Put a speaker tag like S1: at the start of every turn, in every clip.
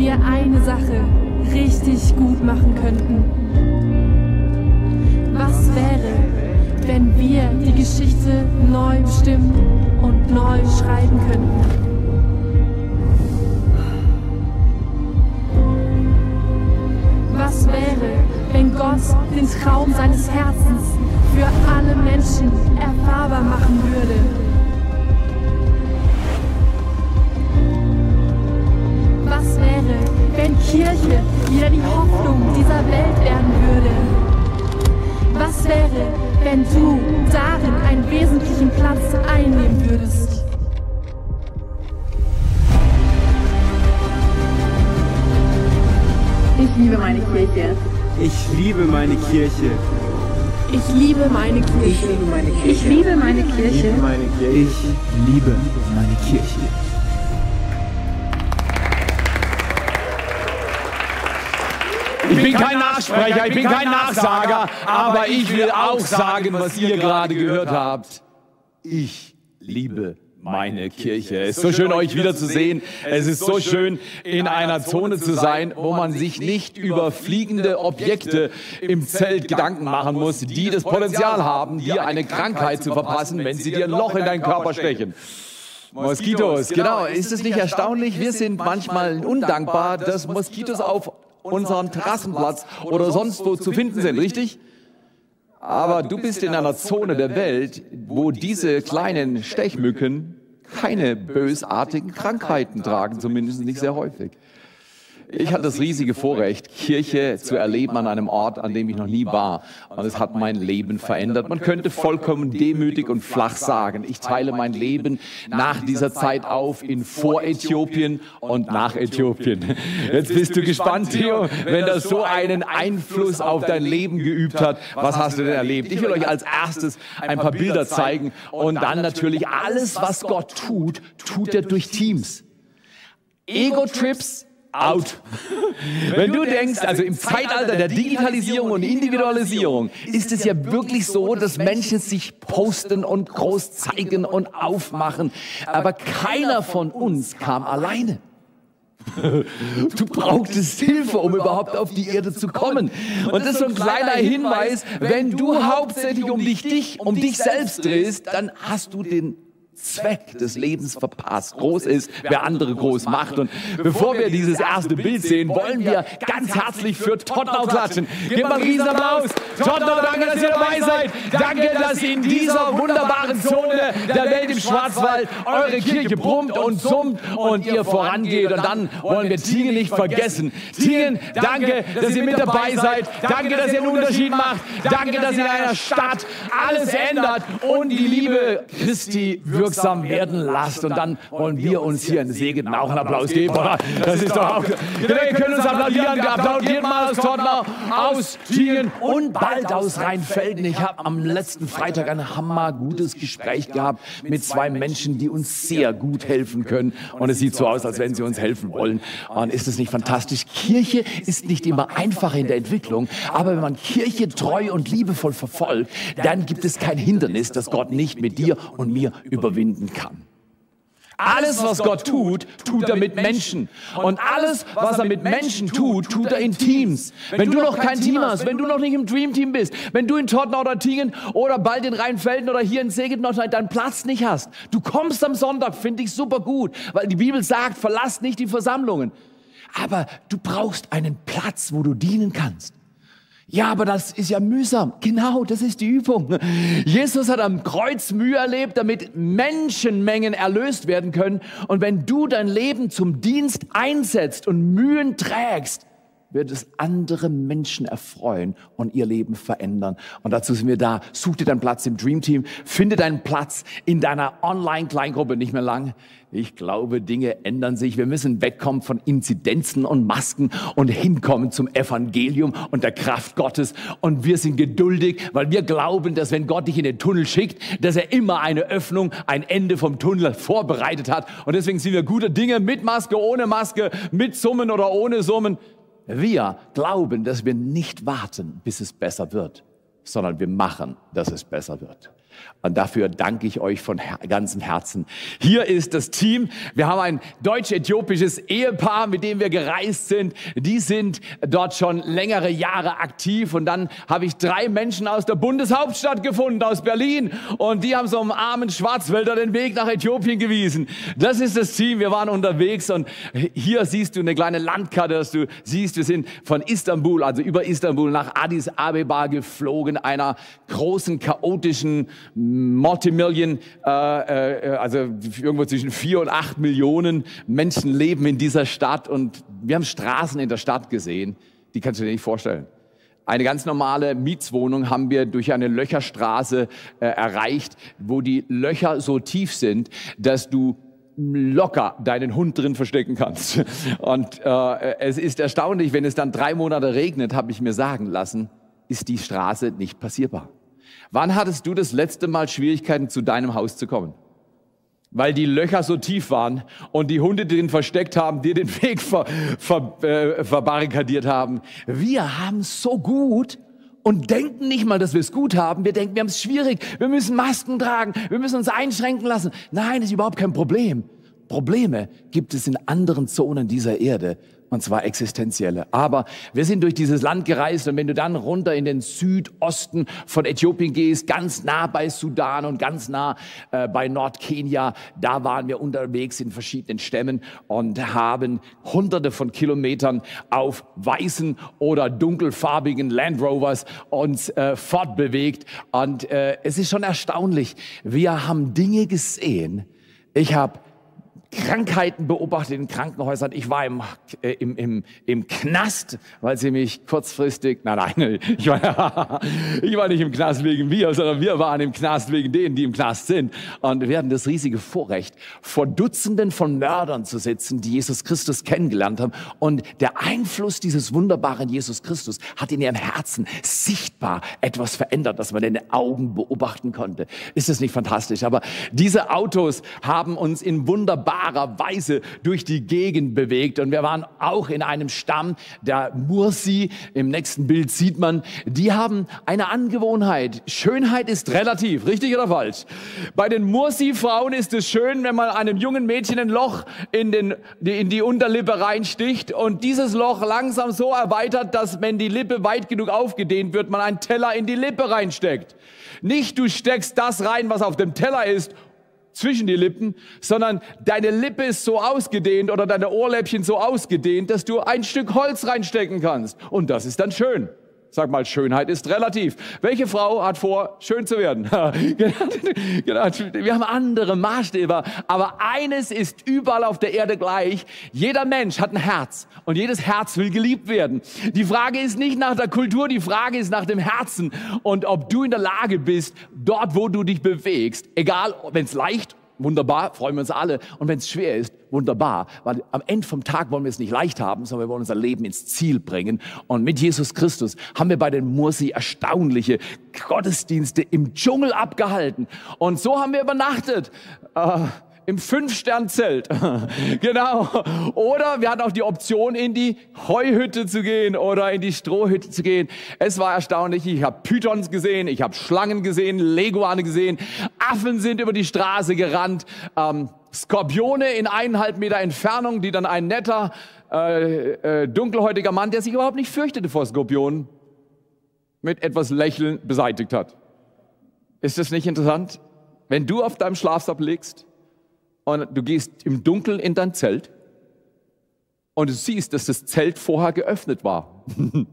S1: wir eine Sache richtig gut machen könnten? Was wäre, wenn wir die Geschichte neu bestimmen und neu schreiben könnten? Was wäre, wenn Gott den Traum seines Herzens für alle Menschen erfahrbar machen würde? Was wäre, wenn Kirche wieder die Hoffnung dieser Welt werden würde? Was wäre, wenn du darin einen wesentlichen Platz einnehmen würdest?
S2: Ich liebe meine Kirche.
S3: Ich liebe meine Kirche.
S1: Ich liebe meine Kirche.
S2: Ich liebe meine Kirche.
S3: Meine Kirche.
S4: Ich liebe meine Kirche.
S5: Ich bin kein Nachsprecher, ich bin kein Nachsager, aber ich will auch sagen, was ihr gerade gehört habt. Ich liebe meine Kirche. Es ist so schön, euch wiederzusehen. Es ist so schön, in einer Zone zu sein, wo man sich nicht über fliegende Objekte im Zelt Gedanken machen muss, die das Potenzial haben, dir eine Krankheit zu verpassen, wenn sie dir ein Loch in deinen Körper stechen. Moskitos, genau. Ist es nicht erstaunlich? Wir sind manchmal undankbar, dass Moskitos auf unserem Terrassenplatz oder sonst wo zu finden sind, richtig? Aber du bist in einer Zone der Welt, wo diese kleinen Stechmücken keine bösartigen Krankheiten tragen, zumindest nicht sehr häufig. Ich hatte das riesige Vorrecht, Kirche zu erleben an einem Ort, an dem ich noch nie war. Und es hat mein Leben verändert. Man könnte vollkommen demütig und flach sagen, ich teile mein Leben nach dieser Zeit auf in vor Äthiopien und nach Äthiopien. Jetzt bist du gespannt, Theo, wenn das so einen Einfluss auf dein Leben geübt hat. Was hast du denn erlebt? Ich will euch als erstes ein paar Bilder zeigen und dann natürlich alles, was Gott tut, tut er durch Teams. Ego-Trips out. Wenn du denkst, also im Zeitalter der Digitalisierung und Individualisierung ist es ja wirklich so, dass Menschen sich posten und groß zeigen und aufmachen, aber keiner von uns kam alleine. Du brauchtest Hilfe, um überhaupt auf die Erde zu kommen. Und das ist so ein kleiner Hinweis, wenn du hauptsächlich um dich, dich um dich selbst drehst, dann hast du den Zweck des Lebens verpasst. Groß ist, wer andere groß macht. Und bevor wir dieses erste Bild sehen, wollen wir ganz herzlich für Tottenau klatschen. Gebt mal einen riesen Applaus. Tottenau, danke, dass ihr dabei seid. Danke, dass in dieser wunderbaren Zone der Welt im Schwarzwald eure Kirche brummt und summt und ihr vorangeht. Und dann wollen wir Tingen nicht vergessen. Tingen, danke, dass ihr mit dabei seid. Danke, dass ihr einen Unterschied macht. Danke, dass ihr in einer Stadt alles ändert und die Liebe Christi wirkt wirksam werden lasst. Und dann wollen wir uns hier in Segen auch einen Applaus geben. Das ist doch auch. Genau, ihr könnt uns applaudieren. Applaudiert mal aus Tottenau, aus Tingen und bald aus Rheinfelden. Ich habe am letzten Freitag ein hammergutes Gespräch gehabt mit zwei Menschen, die uns sehr gut helfen können. Und es sieht so aus, als wenn sie uns helfen wollen. Und ist es nicht fantastisch? Kirche ist nicht immer einfach in der Entwicklung, aber wenn man Kirche treu und liebevoll verfolgt, dann gibt es kein Hindernis, das Gott nicht mit dir und mir überwinden kann. Alles, was Gott tut, tut er mit Menschen. Und alles, was er mit Menschen tut, tut er in Teams. Wenn du noch kein Team hast, wenn du noch nicht im Dream Team bist, wenn du in Tottenau oder Tingen oder bald in Rheinfelden oder hier in Seged noch deinen Platz nicht hast, du kommst am Sonntag, finde ich super gut, weil die Bibel sagt, verlass nicht die Versammlungen. Aber du brauchst einen Platz, wo du dienen kannst. Ja, aber das ist ja mühsam. Genau, das ist die Übung. Jesus hat am Kreuz Mühe erlebt, damit Menschenmengen erlöst werden können. Und wenn du dein Leben zum Dienst einsetzt und Mühen trägst, wird es andere Menschen erfreuen und ihr Leben verändern. Und dazu sind wir da. Such dir deinen Platz im Dream Team. Finde deinen Platz in deiner Online-Kleingruppe. Nicht mehr lang. Ich glaube, Dinge ändern sich. Wir müssen wegkommen von Inzidenzen und Masken und hinkommen zum Evangelium und der Kraft Gottes. Und wir sind geduldig, weil wir glauben, dass wenn Gott dich in den Tunnel schickt, dass er immer eine Öffnung, ein Ende vom Tunnel vorbereitet hat. Und deswegen sind wir gute Dinge mit Maske, ohne Maske, mit Summen oder ohne Summen. Wir glauben, dass wir nicht warten, bis es besser wird, sondern wir machen, dass es besser wird. Und dafür danke ich euch von ganzem Herzen. Hier ist das Team. Wir haben ein deutsch-äthiopisches Ehepaar, mit dem wir gereist sind. Die sind dort schon längere Jahre aktiv. Und dann habe ich drei Menschen aus der Bundeshauptstadt gefunden, aus Berlin. Und die haben so einem armen Schwarzwälder den Weg nach Äthiopien gewiesen. Das ist das Team. Wir waren unterwegs. Und hier siehst du eine kleine Landkarte, dass du siehst, wir sind von Istanbul, also über Istanbul nach Addis Abeba geflogen, einer großen, chaotischen Multimillion, äh, äh, also irgendwo zwischen vier und acht Millionen Menschen leben in dieser Stadt und wir haben Straßen in der Stadt gesehen, die kannst du dir nicht vorstellen. Eine ganz normale Mietswohnung haben wir durch eine Löcherstraße äh, erreicht, wo die Löcher so tief sind, dass du locker deinen Hund drin verstecken kannst. Und äh, es ist erstaunlich, wenn es dann drei Monate regnet, habe ich mir sagen lassen, ist die Straße nicht passierbar. Wann hattest du das letzte Mal Schwierigkeiten, zu deinem Haus zu kommen? Weil die Löcher so tief waren und die Hunde drin versteckt haben, dir den Weg ver, ver, äh, verbarrikadiert haben. Wir haben es so gut und denken nicht mal, dass wir es gut haben. Wir denken, wir haben es schwierig. Wir müssen Masken tragen. Wir müssen uns einschränken lassen. Nein, ist überhaupt kein Problem. Probleme gibt es in anderen Zonen dieser Erde und zwar existenzielle. Aber wir sind durch dieses Land gereist und wenn du dann runter in den Südosten von Äthiopien gehst, ganz nah bei Sudan und ganz nah äh, bei Nordkenia, da waren wir unterwegs in verschiedenen Stämmen und haben hunderte von Kilometern auf weißen oder dunkelfarbigen Land Rovers uns äh, fortbewegt. Und äh, es ist schon erstaunlich. Wir haben Dinge gesehen. Ich habe Krankheiten beobachtet in Krankenhäusern. Ich war im, äh, im, im, im Knast, weil sie mich kurzfristig, nein, nein, ich war, ich war nicht im Knast wegen mir, sondern wir waren im Knast wegen denen, die im Knast sind. Und wir hatten das riesige Vorrecht, vor Dutzenden von Mördern zu sitzen, die Jesus Christus kennengelernt haben. Und der Einfluss dieses wunderbaren Jesus Christus hat in ihrem Herzen sichtbar etwas verändert, das man in den Augen beobachten konnte. Ist das nicht fantastisch? Aber diese Autos haben uns in wunderbaren wunderbarer Weise durch die Gegend bewegt. Und wir waren auch in einem Stamm, der Mursi, im nächsten Bild sieht man, die haben eine Angewohnheit. Schönheit ist relativ, richtig oder falsch? Bei den Mursi-Frauen ist es schön, wenn man einem jungen Mädchen ein Loch in, den, in die Unterlippe reinsticht und dieses Loch langsam so erweitert, dass wenn die Lippe weit genug aufgedehnt wird, man einen Teller in die Lippe reinsteckt. Nicht du steckst das rein, was auf dem Teller ist zwischen die Lippen, sondern deine Lippe ist so ausgedehnt oder deine Ohrläppchen so ausgedehnt, dass du ein Stück Holz reinstecken kannst. Und das ist dann schön. Sag mal, Schönheit ist relativ. Welche Frau hat vor, schön zu werden? Genau, wir haben andere Maßstäbe, aber eines ist überall auf der Erde gleich. Jeder Mensch hat ein Herz und jedes Herz will geliebt werden. Die Frage ist nicht nach der Kultur, die Frage ist nach dem Herzen und ob du in der Lage bist, dort, wo du dich bewegst, egal, wenn es leicht Wunderbar, freuen wir uns alle. Und wenn es schwer ist, wunderbar, weil am Ende vom Tag wollen wir es nicht leicht haben, sondern wir wollen unser Leben ins Ziel bringen. Und mit Jesus Christus haben wir bei den Mursi erstaunliche Gottesdienste im Dschungel abgehalten. Und so haben wir übernachtet. Äh, im Fünf-Stern-Zelt. genau. Oder wir hatten auch die Option, in die Heuhütte zu gehen oder in die Strohhütte zu gehen. Es war erstaunlich. Ich habe Pythons gesehen, ich habe Schlangen gesehen, Leguane gesehen. Affen sind über die Straße gerannt. Ähm, Skorpione in eineinhalb Meter Entfernung, die dann ein netter, äh, äh, dunkelhäutiger Mann, der sich überhaupt nicht fürchtete vor Skorpionen, mit etwas Lächeln beseitigt hat. Ist das nicht interessant? Wenn du auf deinem Schlafsack liegst und du gehst im Dunkeln in dein Zelt und du siehst, dass das Zelt vorher geöffnet war.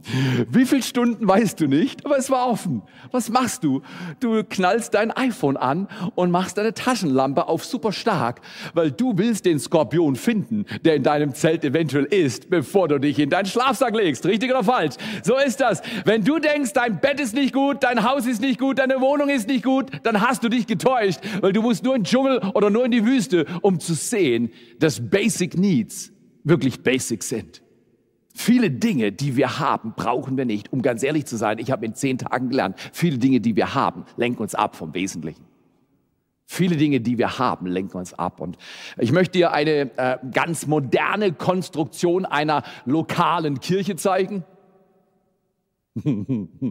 S5: Wie viele Stunden weißt du nicht, aber es war offen. Was machst du? Du knallst dein iPhone an und machst deine Taschenlampe auf super stark, weil du willst den Skorpion finden, der in deinem Zelt eventuell ist, bevor du dich in deinen Schlafsack legst. Richtig oder falsch? So ist das. Wenn du denkst, dein Bett ist nicht gut, dein Haus ist nicht gut, deine Wohnung ist nicht gut, dann hast du dich getäuscht, weil du musst nur in den Dschungel oder nur in die Wüste, um zu sehen, dass Basic Needs wirklich basic sind. Viele Dinge, die wir haben, brauchen wir nicht. Um ganz ehrlich zu sein, ich habe in zehn Tagen gelernt, viele Dinge, die wir haben, lenken uns ab vom Wesentlichen. Viele Dinge, die wir haben, lenken uns ab. Und ich möchte dir eine äh, ganz moderne Konstruktion einer lokalen Kirche zeigen.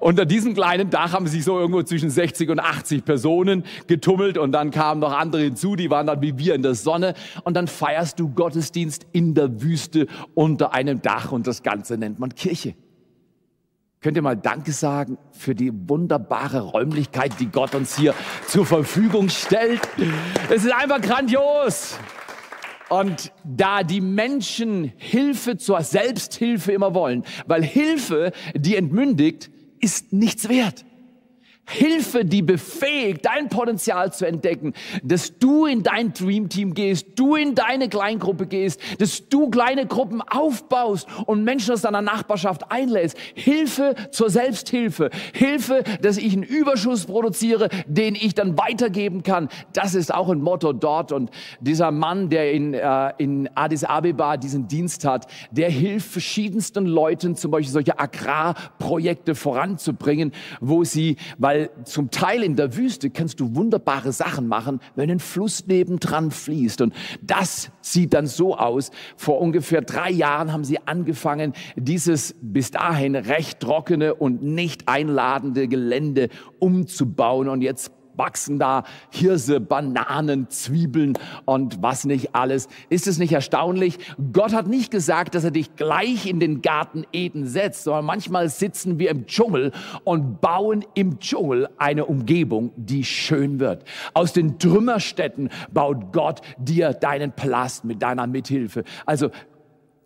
S5: Unter diesem kleinen Dach haben sich so irgendwo zwischen 60 und 80 Personen getummelt und dann kamen noch andere hinzu, die waren dann wie wir in der Sonne und dann feierst du Gottesdienst in der Wüste unter einem Dach und das Ganze nennt man Kirche. Könnt ihr mal Danke sagen für die wunderbare Räumlichkeit, die Gott uns hier zur Verfügung stellt? Es ist einfach grandios. Und da die Menschen Hilfe zur Selbsthilfe immer wollen, weil Hilfe, die entmündigt, ist nichts wert. Hilfe, die befähigt, dein Potenzial zu entdecken, dass du in dein Dreamteam gehst, du in deine Kleingruppe gehst, dass du kleine Gruppen aufbaust und Menschen aus deiner Nachbarschaft einlädst. Hilfe zur Selbsthilfe. Hilfe, dass ich einen Überschuss produziere, den ich dann weitergeben kann. Das ist auch ein Motto dort. Und dieser Mann, der in, äh, in Addis Abeba diesen Dienst hat, der hilft verschiedensten Leuten, zum Beispiel solche Agrarprojekte voranzubringen, wo sie, weil weil zum Teil in der Wüste kannst du wunderbare Sachen machen, wenn ein Fluss nebendran fließt. Und das sieht dann so aus. Vor ungefähr drei Jahren haben sie angefangen, dieses bis dahin recht trockene und nicht einladende Gelände umzubauen. Und jetzt wachsen da Hirse, Bananen, Zwiebeln und was nicht alles. Ist es nicht erstaunlich? Gott hat nicht gesagt, dass er dich gleich in den Garten Eden setzt, sondern manchmal sitzen wir im Dschungel und bauen im Dschungel eine Umgebung, die schön wird. Aus den Trümmerstätten baut Gott dir deinen Palast mit deiner Mithilfe. Also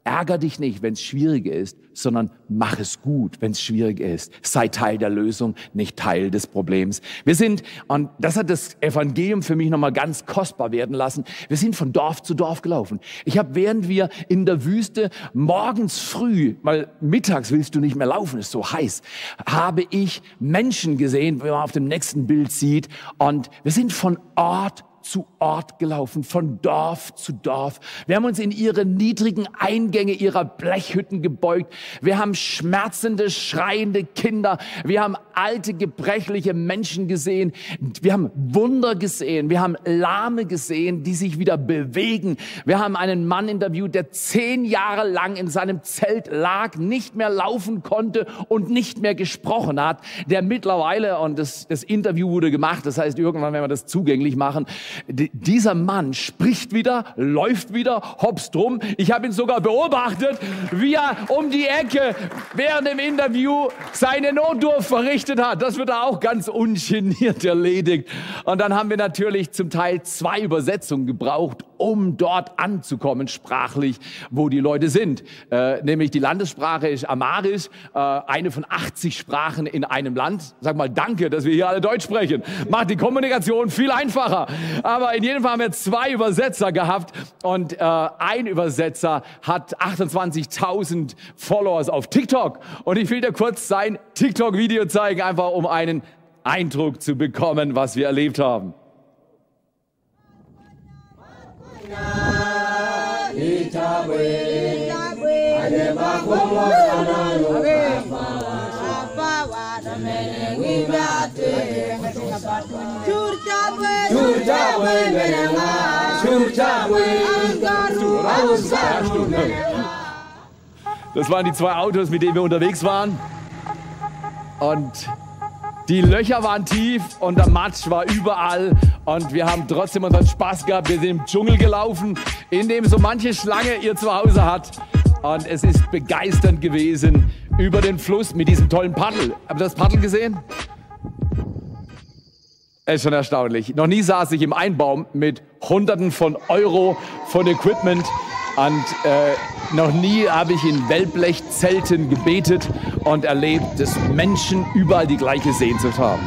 S5: Ärger dich nicht, wenn es schwierig ist, sondern mach es gut, wenn es schwierig ist. Sei Teil der Lösung, nicht Teil des Problems. Wir sind, und das hat das Evangelium für mich nochmal ganz kostbar werden lassen, wir sind von Dorf zu Dorf gelaufen. Ich habe, während wir in der Wüste morgens früh, weil mittags willst du nicht mehr laufen, ist so heiß, habe ich Menschen gesehen, wie man auf dem nächsten Bild sieht, und wir sind von Ort zu Ort gelaufen, von Dorf zu Dorf. Wir haben uns in ihre niedrigen Eingänge ihrer Blechhütten gebeugt. Wir haben schmerzende, schreiende Kinder. Wir haben alte, gebrechliche Menschen gesehen. Wir haben Wunder gesehen. Wir haben Lahme gesehen, die sich wieder bewegen. Wir haben einen Mann interviewt, der zehn Jahre lang in seinem Zelt lag, nicht mehr laufen konnte und nicht mehr gesprochen hat, der mittlerweile, und das, das Interview wurde gemacht, das heißt, irgendwann werden wir das zugänglich machen, dieser Mann spricht wieder, läuft wieder, hops drum. Ich habe ihn sogar beobachtet, wie er um die Ecke während dem Interview seine Notdurft verrichtet hat. Das wird er auch ganz ungeniert erledigt. Und dann haben wir natürlich zum Teil zwei Übersetzungen gebraucht, um dort anzukommen, sprachlich, wo die Leute sind. Äh, nämlich die Landessprache ist Amarisch, äh, eine von 80 Sprachen in einem Land. Sag mal danke, dass wir hier alle Deutsch sprechen. Macht die Kommunikation viel einfacher. Aber in jedem Fall haben wir zwei Übersetzer gehabt und äh, ein Übersetzer hat 28.000 Followers auf TikTok. Und ich will dir kurz sein TikTok-Video zeigen, einfach um einen Eindruck zu bekommen, was wir erlebt haben. Das waren die zwei Autos, mit denen wir unterwegs waren. Und die Löcher waren tief und der Matsch war überall. Und wir haben trotzdem unseren Spaß gehabt. Wir sind im Dschungel gelaufen, in dem so manche Schlange ihr Zuhause hat. Und es ist begeisternd gewesen über den Fluss mit diesem tollen Paddel. Habt ihr das Paddel gesehen? Es ist schon erstaunlich. Noch nie saß ich im Einbaum mit Hunderten von Euro von Equipment. Und äh, noch nie habe ich in Wellblechzelten gebetet und erlebt, dass Menschen überall die gleiche Sehnsucht haben.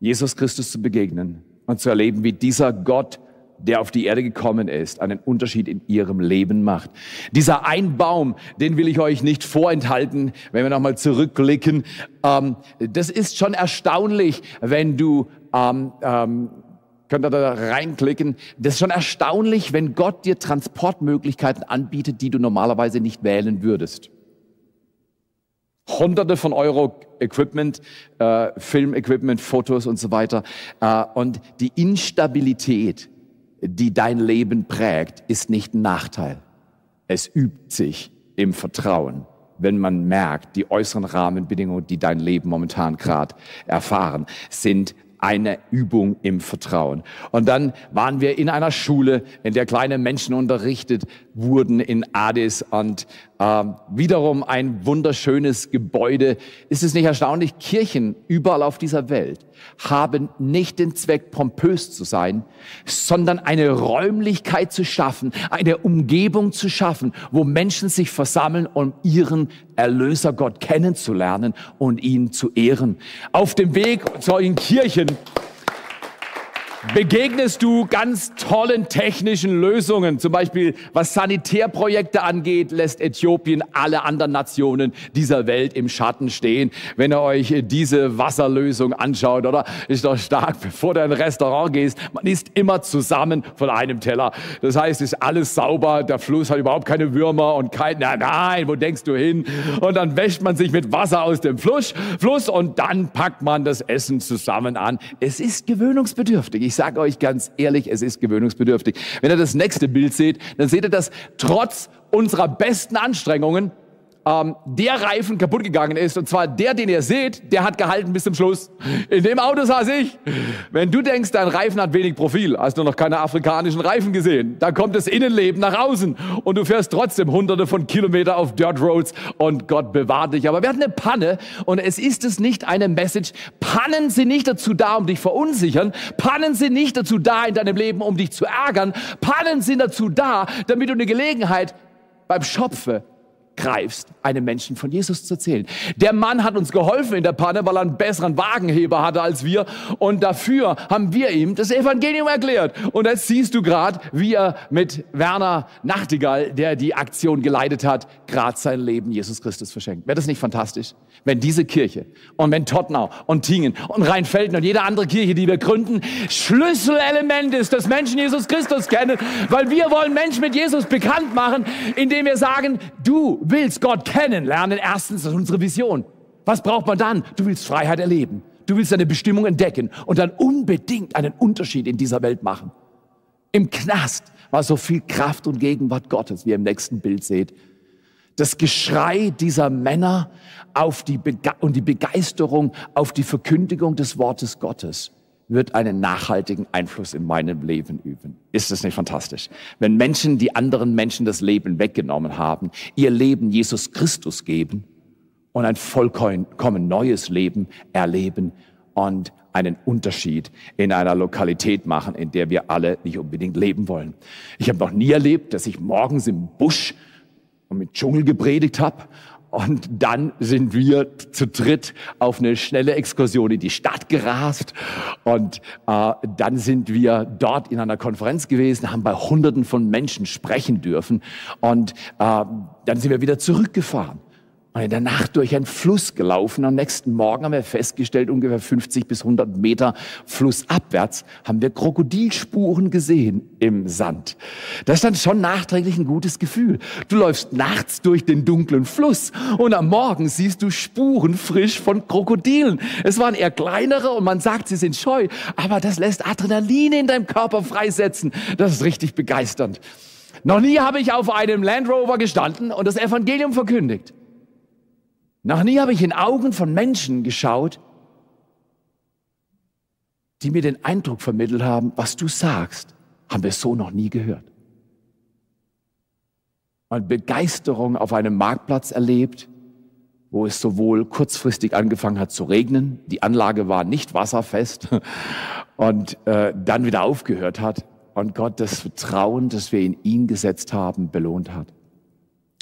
S5: Jesus Christus zu begegnen und zu erleben, wie dieser Gott, der auf die Erde gekommen ist, einen Unterschied in ihrem Leben macht. Dieser ein Baum, den will ich euch nicht vorenthalten, wenn wir nochmal zurückblicken. Ähm, das ist schon erstaunlich, wenn du ähm, ähm, Könnt ihr da reinklicken. Das ist schon erstaunlich, wenn Gott dir Transportmöglichkeiten anbietet, die du normalerweise nicht wählen würdest. Hunderte von Euro Equipment, äh, Filmequipment, Fotos und so weiter. Äh, und die Instabilität, die dein Leben prägt, ist nicht ein Nachteil. Es übt sich im Vertrauen wenn man merkt, die äußeren Rahmenbedingungen, die dein Leben momentan gerade erfahren, sind eine Übung im Vertrauen. Und dann waren wir in einer Schule, in der kleine Menschen unterrichtet wurden in Addis und äh, wiederum ein wunderschönes Gebäude. Ist es nicht erstaunlich? Kirchen überall auf dieser Welt haben nicht den Zweck, pompös zu sein, sondern eine Räumlichkeit zu schaffen, eine Umgebung zu schaffen, wo Menschen sich versammeln, um ihren Erlöser Gott kennenzulernen und ihn zu ehren. Auf dem Weg zu solchen Kirchen begegnest du ganz tollen technischen Lösungen. Zum Beispiel, was Sanitärprojekte angeht, lässt Äthiopien alle anderen Nationen dieser Welt im Schatten stehen. Wenn ihr euch diese Wasserlösung anschaut, oder? Ist doch stark, bevor du in ein Restaurant gehst. Man isst immer zusammen von einem Teller. Das heißt, ist alles sauber. Der Fluss hat überhaupt keine Würmer und kein, nein, nein, wo denkst du hin? Und dann wäscht man sich mit Wasser aus dem Fluss, Fluss und dann packt man das Essen zusammen an. Es ist gewöhnungsbedürftig. Ich sage euch ganz ehrlich, es ist gewöhnungsbedürftig. Wenn ihr das nächste Bild seht, dann seht ihr, dass trotz unserer besten Anstrengungen ähm, der Reifen kaputt gegangen ist. Und zwar der, den ihr seht, der hat gehalten bis zum Schluss. In dem Auto saß ich. Wenn du denkst, dein Reifen hat wenig Profil, hast du noch keine afrikanischen Reifen gesehen, dann kommt das Innenleben nach außen und du fährst trotzdem hunderte von Kilometern auf Dirt Roads und Gott bewahrt dich. Aber wir hatten eine Panne und es ist es nicht eine Message. Pannen sind nicht dazu da, um dich verunsichern. Pannen sind nicht dazu da in deinem Leben, um dich zu ärgern. Pannen sind dazu da, damit du eine Gelegenheit beim Schopfe greifst, einem Menschen von Jesus zu erzählen. Der Mann hat uns geholfen in der Panne, weil er einen besseren Wagenheber hatte als wir. Und dafür haben wir ihm das Evangelium erklärt. Und jetzt siehst du gerade, wie er mit Werner Nachtigall, der die Aktion geleitet hat, gerade sein Leben Jesus Christus verschenkt. Wäre das nicht fantastisch? Wenn diese Kirche und wenn Tottenau und Tingen und Rheinfelden und jede andere Kirche, die wir gründen, Schlüsselelement ist, dass Menschen Jesus Christus kennen, weil wir wollen Menschen mit Jesus bekannt machen, indem wir sagen, du willst Gott kennenlernen, erstens, das ist unsere Vision. Was braucht man dann? Du willst Freiheit erleben. Du willst deine Bestimmung entdecken und dann unbedingt einen Unterschied in dieser Welt machen. Im Knast war so viel Kraft und Gegenwart Gottes, wie ihr im nächsten Bild seht. Das Geschrei dieser Männer auf die und die Begeisterung auf die Verkündigung des Wortes Gottes wird einen nachhaltigen Einfluss in meinem Leben üben. Ist das nicht fantastisch? Wenn Menschen, die anderen Menschen das Leben weggenommen haben, ihr Leben Jesus Christus geben und ein vollkommen neues Leben erleben und einen Unterschied in einer Lokalität machen, in der wir alle nicht unbedingt leben wollen. Ich habe noch nie erlebt, dass ich morgens im Busch und mit Dschungel gepredigt habe und dann sind wir zu dritt auf eine schnelle Exkursion in die Stadt gerast. Und äh, dann sind wir dort in einer Konferenz gewesen, haben bei Hunderten von Menschen sprechen dürfen. Und äh, dann sind wir wieder zurückgefahren und in der Nacht durch einen Fluss gelaufen. Am nächsten Morgen haben wir festgestellt, ungefähr 50 bis 100 Meter flussabwärts haben wir Krokodilspuren gesehen im Sand. Das ist dann schon nachträglich ein gutes Gefühl. Du läufst nachts durch den dunklen Fluss und am Morgen siehst du Spuren frisch von Krokodilen. Es waren eher kleinere und man sagt, sie sind scheu, aber das lässt Adrenalin in deinem Körper freisetzen. Das ist richtig begeisternd. Noch nie habe ich auf einem Land Rover gestanden und das Evangelium verkündigt. Noch nie habe ich in Augen von Menschen geschaut, die mir den Eindruck vermittelt haben, was du sagst, haben wir so noch nie gehört. Und Begeisterung auf einem Marktplatz erlebt, wo es sowohl kurzfristig angefangen hat zu regnen, die Anlage war nicht wasserfest und äh, dann wieder aufgehört hat und Gott das Vertrauen, das wir in ihn gesetzt haben, belohnt hat.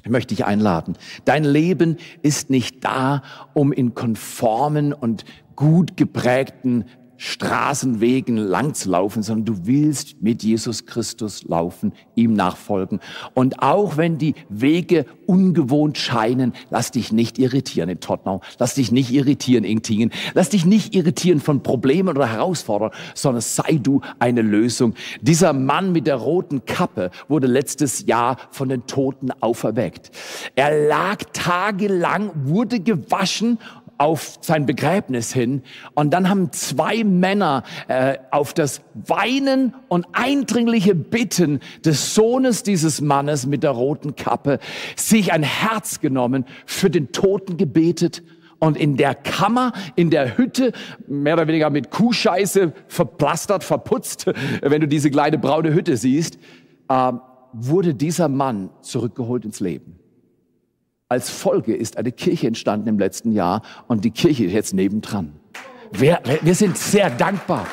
S5: Ich möchte dich einladen. Dein Leben ist nicht da, um in konformen und gut geprägten Straßenwegen lang zu laufen, sondern du willst mit Jesus Christus laufen, ihm nachfolgen. Und auch wenn die Wege ungewohnt scheinen, lass dich nicht irritieren in Tottenau, lass dich nicht irritieren in Tingen, lass dich nicht irritieren von Problemen oder Herausforderungen, sondern sei du eine Lösung. Dieser Mann mit der roten Kappe wurde letztes Jahr von den Toten auferweckt. Er lag tagelang, wurde gewaschen auf sein Begräbnis hin. Und dann haben zwei Männer äh, auf das Weinen und eindringliche Bitten des Sohnes dieses Mannes mit der roten Kappe sich ein Herz genommen, für den Toten gebetet und in der Kammer, in der Hütte, mehr oder weniger mit Kuhscheiße verplastert, verputzt, wenn du diese kleine braune Hütte siehst, äh, wurde dieser Mann zurückgeholt ins Leben. Als Folge ist eine Kirche entstanden im letzten Jahr und die Kirche ist jetzt nebendran. Wir, wir sind sehr dankbar.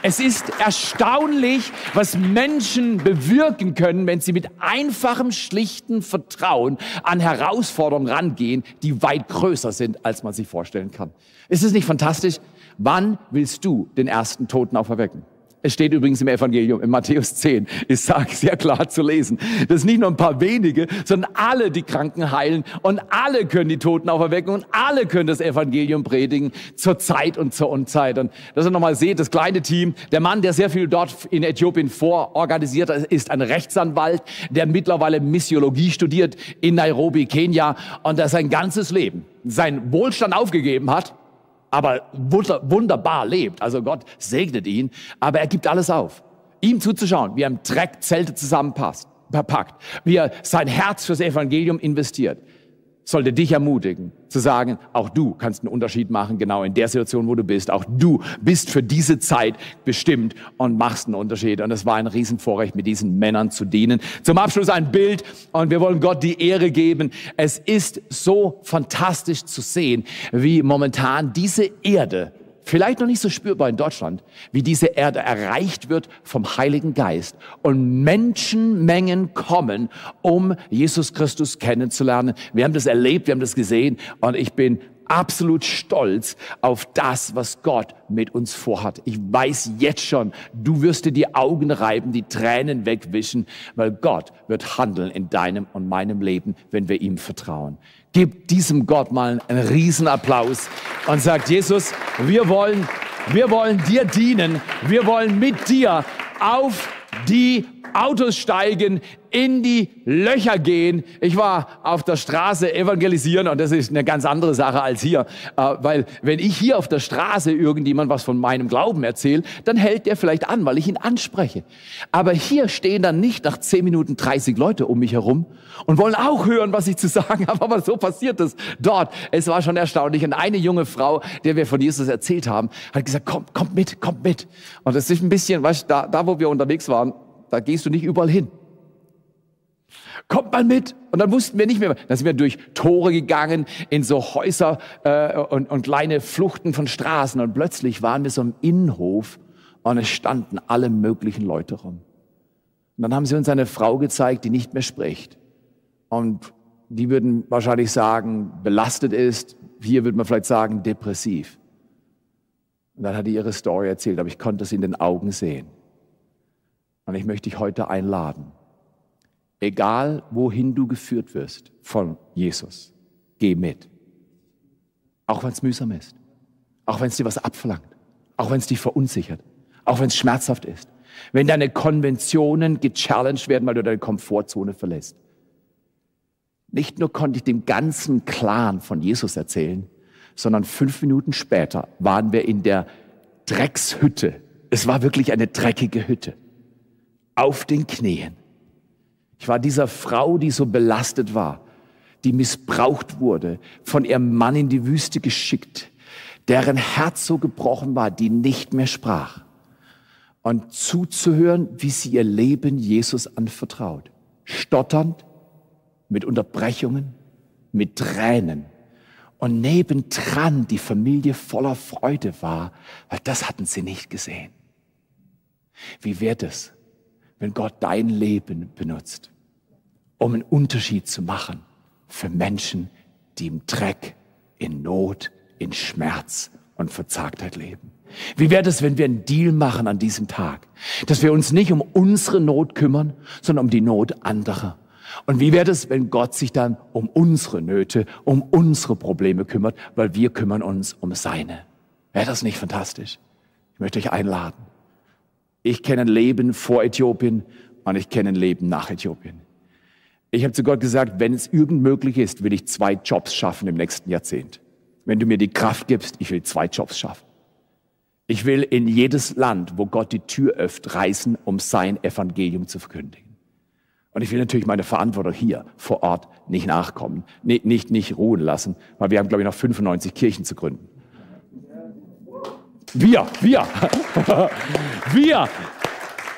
S5: Es ist erstaunlich, was Menschen bewirken können, wenn sie mit einfachem, schlichten Vertrauen an Herausforderungen rangehen, die weit größer sind, als man sich vorstellen kann. Ist es nicht fantastisch? Wann willst du den ersten Toten auferwecken? Es steht übrigens im Evangelium, in Matthäus 10, ist sehr klar zu lesen. Das sind nicht nur ein paar wenige, sondern alle, die Kranken heilen und alle können die Toten auferwecken und alle können das Evangelium predigen zur Zeit und zur Unzeit. Und dass ihr nochmal seht, das kleine Team, der Mann, der sehr viel dort in Äthiopien vororganisiert hat, ist ein Rechtsanwalt, der mittlerweile Missiologie studiert in Nairobi, Kenia und der sein ganzes Leben, sein Wohlstand aufgegeben hat, aber wunderbar lebt. Also Gott segnet ihn, aber er gibt alles auf. Ihm zuzuschauen, wie er im Dreck Zelte zusammenpasst, verpackt, wie er sein Herz fürs Evangelium investiert sollte dich ermutigen, zu sagen, auch du kannst einen Unterschied machen, genau in der Situation, wo du bist. Auch du bist für diese Zeit bestimmt und machst einen Unterschied. Und es war ein Riesenvorrecht, mit diesen Männern zu dienen. Zum Abschluss ein Bild und wir wollen Gott die Ehre geben. Es ist so fantastisch zu sehen, wie momentan diese Erde vielleicht noch nicht so spürbar in Deutschland, wie diese Erde erreicht wird vom Heiligen Geist und Menschenmengen kommen, um Jesus Christus kennenzulernen. Wir haben das erlebt, wir haben das gesehen und ich bin absolut stolz auf das, was Gott mit uns vorhat. Ich weiß jetzt schon, du wirst dir die Augen reiben, die Tränen wegwischen, weil Gott wird handeln in deinem und meinem Leben, wenn wir ihm vertrauen. Gib diesem Gott mal einen Riesenapplaus und sagt, Jesus, wir wollen, wir wollen dir dienen. Wir wollen mit dir auf die Autos steigen, in die Löcher gehen. Ich war auf der Straße evangelisieren und das ist eine ganz andere Sache als hier, äh, weil wenn ich hier auf der Straße irgendjemand was von meinem Glauben erzähle, dann hält der vielleicht an, weil ich ihn anspreche. Aber hier stehen dann nicht nach 10 Minuten 30 Leute um mich herum und wollen auch hören, was ich zu sagen habe. Aber so passiert es dort. Es war schon erstaunlich. Und eine junge Frau, der wir von Jesus erzählt haben, hat gesagt, komm, kommt mit, kommt mit. Und das ist ein bisschen, weißt, da, da wo wir unterwegs waren, da gehst du nicht überall hin. Kommt mal mit. Und dann wussten wir nicht mehr. Dann sind wir durch Tore gegangen, in so Häuser äh, und, und kleine Fluchten von Straßen. Und plötzlich waren wir so im Innenhof und es standen alle möglichen Leute rum. Und dann haben sie uns eine Frau gezeigt, die nicht mehr spricht. Und die würden wahrscheinlich sagen, belastet ist. Hier würde man vielleicht sagen, depressiv. Und dann hat die ihre Story erzählt, aber ich konnte es in den Augen sehen. Und ich möchte dich heute einladen. Egal wohin du geführt wirst von Jesus, geh mit. Auch wenn es mühsam ist. Auch wenn es dir was abverlangt. Auch wenn es dich verunsichert. Auch wenn es schmerzhaft ist. Wenn deine Konventionen gechallenged werden, weil du deine Komfortzone verlässt. Nicht nur konnte ich dem ganzen Clan von Jesus erzählen, sondern fünf Minuten später waren wir in der Dreckshütte. Es war wirklich eine dreckige Hütte auf den Knien. Ich war dieser Frau, die so belastet war, die missbraucht wurde, von ihrem Mann in die Wüste geschickt, deren Herz so gebrochen war, die nicht mehr sprach. Und zuzuhören, wie sie ihr Leben Jesus anvertraut. Stotternd, mit Unterbrechungen, mit Tränen. Und nebendran die Familie voller Freude war, weil das hatten sie nicht gesehen. Wie wird es, wenn Gott dein Leben benutzt, um einen Unterschied zu machen für Menschen, die im Dreck, in Not, in Schmerz und Verzagtheit leben. Wie wäre es, wenn wir einen Deal machen an diesem Tag, dass wir uns nicht um unsere Not kümmern, sondern um die Not anderer? Und wie wäre es, wenn Gott sich dann um unsere Nöte, um unsere Probleme kümmert, weil wir kümmern uns um seine? Wäre das nicht fantastisch? Ich möchte euch einladen. Ich kenne ein Leben vor Äthiopien und ich kenne ein Leben nach Äthiopien. Ich habe zu Gott gesagt, wenn es irgend möglich ist, will ich zwei Jobs schaffen im nächsten Jahrzehnt. wenn du mir die Kraft gibst, ich will zwei Jobs schaffen. Ich will in jedes Land, wo Gott die Tür öffnet, reisen, um sein Evangelium zu verkündigen. Und ich will natürlich meine Verantwortung hier vor Ort nicht nachkommen, nicht, nicht, nicht ruhen lassen, weil wir haben, glaube ich, noch 95 Kirchen zu gründen. Wir, wir, wir.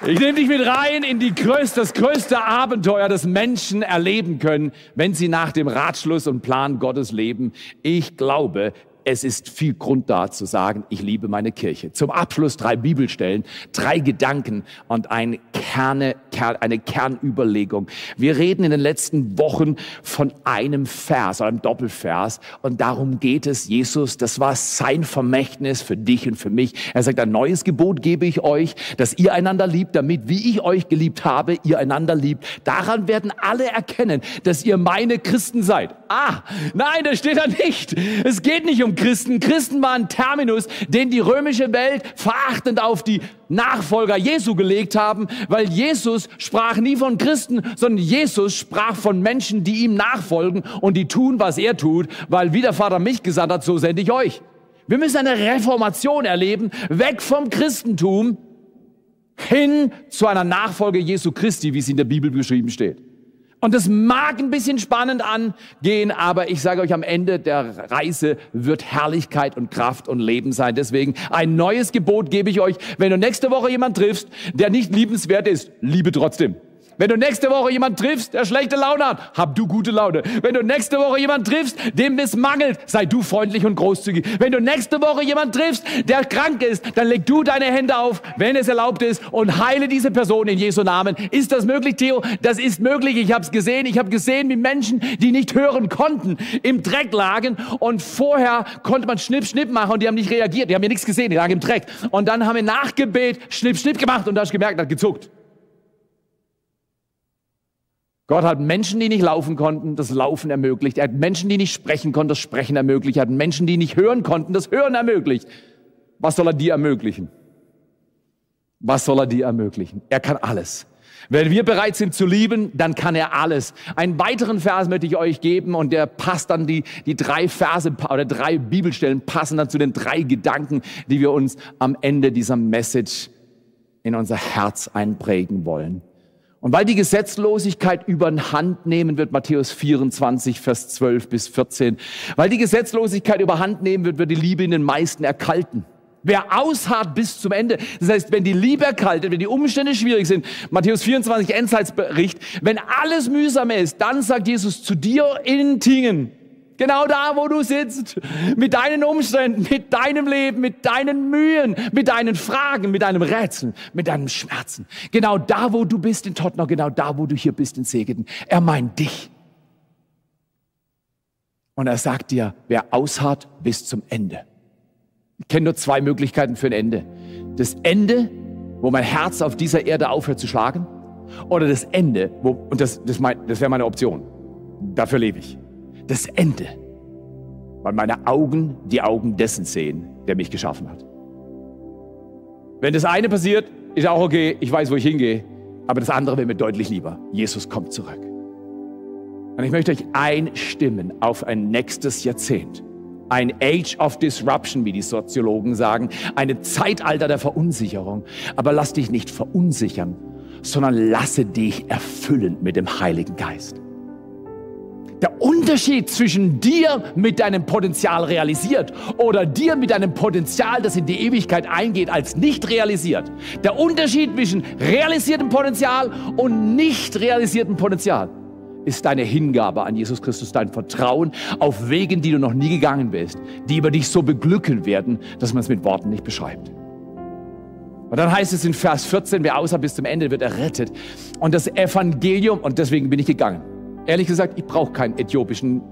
S5: Ich nehme dich mit rein in die größte, das größte Abenteuer, das Menschen erleben können, wenn sie nach dem Ratschluss und Plan Gottes leben. Ich glaube, es ist viel Grund da zu sagen, ich liebe meine Kirche. Zum Abschluss drei Bibelstellen, drei Gedanken und ein Kerne, eine Kernüberlegung. Wir reden in den letzten Wochen von einem Vers, einem Doppelvers und darum geht es Jesus. Das war sein Vermächtnis für dich und für mich. Er sagt, ein neues Gebot gebe ich euch, dass ihr einander liebt, damit, wie ich euch geliebt habe, ihr einander liebt. Daran werden alle erkennen, dass ihr meine Christen seid. Ah, nein, das steht da nicht. Es geht nicht um Christen. Christen waren Terminus, den die römische Welt verachtend auf die Nachfolger Jesu gelegt haben, weil Jesus sprach nie von Christen, sondern Jesus sprach von Menschen, die ihm nachfolgen und die tun, was er tut, weil wie der Vater mich gesandt hat, so sende ich euch. Wir müssen eine Reformation erleben, weg vom Christentum hin zu einer Nachfolge Jesu Christi, wie es in der Bibel beschrieben steht. Und das mag ein bisschen spannend angehen, aber ich sage euch, am Ende der Reise wird Herrlichkeit und Kraft und Leben sein. Deswegen ein neues Gebot gebe ich euch. Wenn du nächste Woche jemand triffst, der nicht liebenswert ist, liebe trotzdem. Wenn du nächste Woche jemand triffst, der schlechte Laune hat, hab du gute Laune. Wenn du nächste Woche jemand triffst, dem es mangelt, sei du freundlich und großzügig. Wenn du nächste Woche jemand triffst, der krank ist, dann leg du deine Hände auf, wenn es erlaubt ist, und heile diese Person in Jesu Namen. Ist das möglich, Theo? Das ist möglich. Ich habe es gesehen. Ich habe gesehen, wie Menschen, die nicht hören konnten, im Dreck lagen. Und vorher konnte man Schnipp, Schnipp machen und die haben nicht reagiert. Die haben mir nichts gesehen. Die lagen im Dreck. Und dann haben wir Nachgebet Schnipp, Schnipp gemacht und da hast gemerkt, hat gezuckt. Gott hat Menschen, die nicht laufen konnten, das Laufen ermöglicht. Er hat Menschen, die nicht sprechen konnten, das Sprechen ermöglicht. Er hat Menschen, die nicht hören konnten, das Hören ermöglicht. Was soll er dir ermöglichen? Was soll er dir ermöglichen? Er kann alles. Wenn wir bereit sind zu lieben, dann kann er alles. Einen weiteren Vers möchte ich euch geben und der passt dann die, die drei Verse oder drei Bibelstellen passen dann zu den drei Gedanken, die wir uns am Ende dieser Message in unser Herz einprägen wollen. Und weil die Gesetzlosigkeit überhand nehmen wird, Matthäus 24, Vers 12 bis 14, weil die Gesetzlosigkeit überhand nehmen wird, wird die Liebe in den meisten erkalten. Wer ausharrt bis zum Ende, das heißt, wenn die Liebe erkaltet, wenn die Umstände schwierig sind, Matthäus 24, Endzeitsbericht, wenn alles mühsam ist, dann sagt Jesus zu dir in Tingen, Genau da, wo du sitzt, mit deinen Umständen, mit deinem Leben, mit deinen Mühen, mit deinen Fragen, mit deinem Rätseln, mit deinem Schmerzen. Genau da, wo du bist in Tottenham, genau da, wo du hier bist in Segeten. Er meint dich. Und er sagt dir, wer ausharrt bis zum Ende. Ich kenne nur zwei Möglichkeiten für ein Ende. Das Ende, wo mein Herz auf dieser Erde aufhört zu schlagen, oder das Ende, wo, und das, das, mein, das wäre meine Option. Dafür lebe ich das Ende, weil meine Augen die Augen dessen sehen, der mich geschaffen hat. Wenn das eine passiert, ist auch okay, ich weiß, wo ich hingehe, aber das andere wäre mir deutlich lieber. Jesus kommt zurück. Und ich möchte euch einstimmen auf ein nächstes Jahrzehnt. Ein Age of Disruption, wie die Soziologen sagen. Eine Zeitalter der Verunsicherung. Aber lass dich nicht verunsichern, sondern lasse dich erfüllen mit dem Heiligen Geist. Der Unterschied zwischen dir mit deinem Potenzial realisiert oder dir mit deinem Potenzial, das in die Ewigkeit eingeht, als nicht realisiert. Der Unterschied zwischen realisiertem Potenzial und nicht realisiertem Potenzial ist deine Hingabe an Jesus Christus, dein Vertrauen auf Wegen, die du noch nie gegangen bist, die über dich so beglücken werden, dass man es mit Worten nicht beschreibt. Und dann heißt es in Vers 14, wer außer bis zum Ende wird errettet. Und das Evangelium, und deswegen bin ich gegangen. Ehrlich gesagt, ich brauche keinen äthiopischen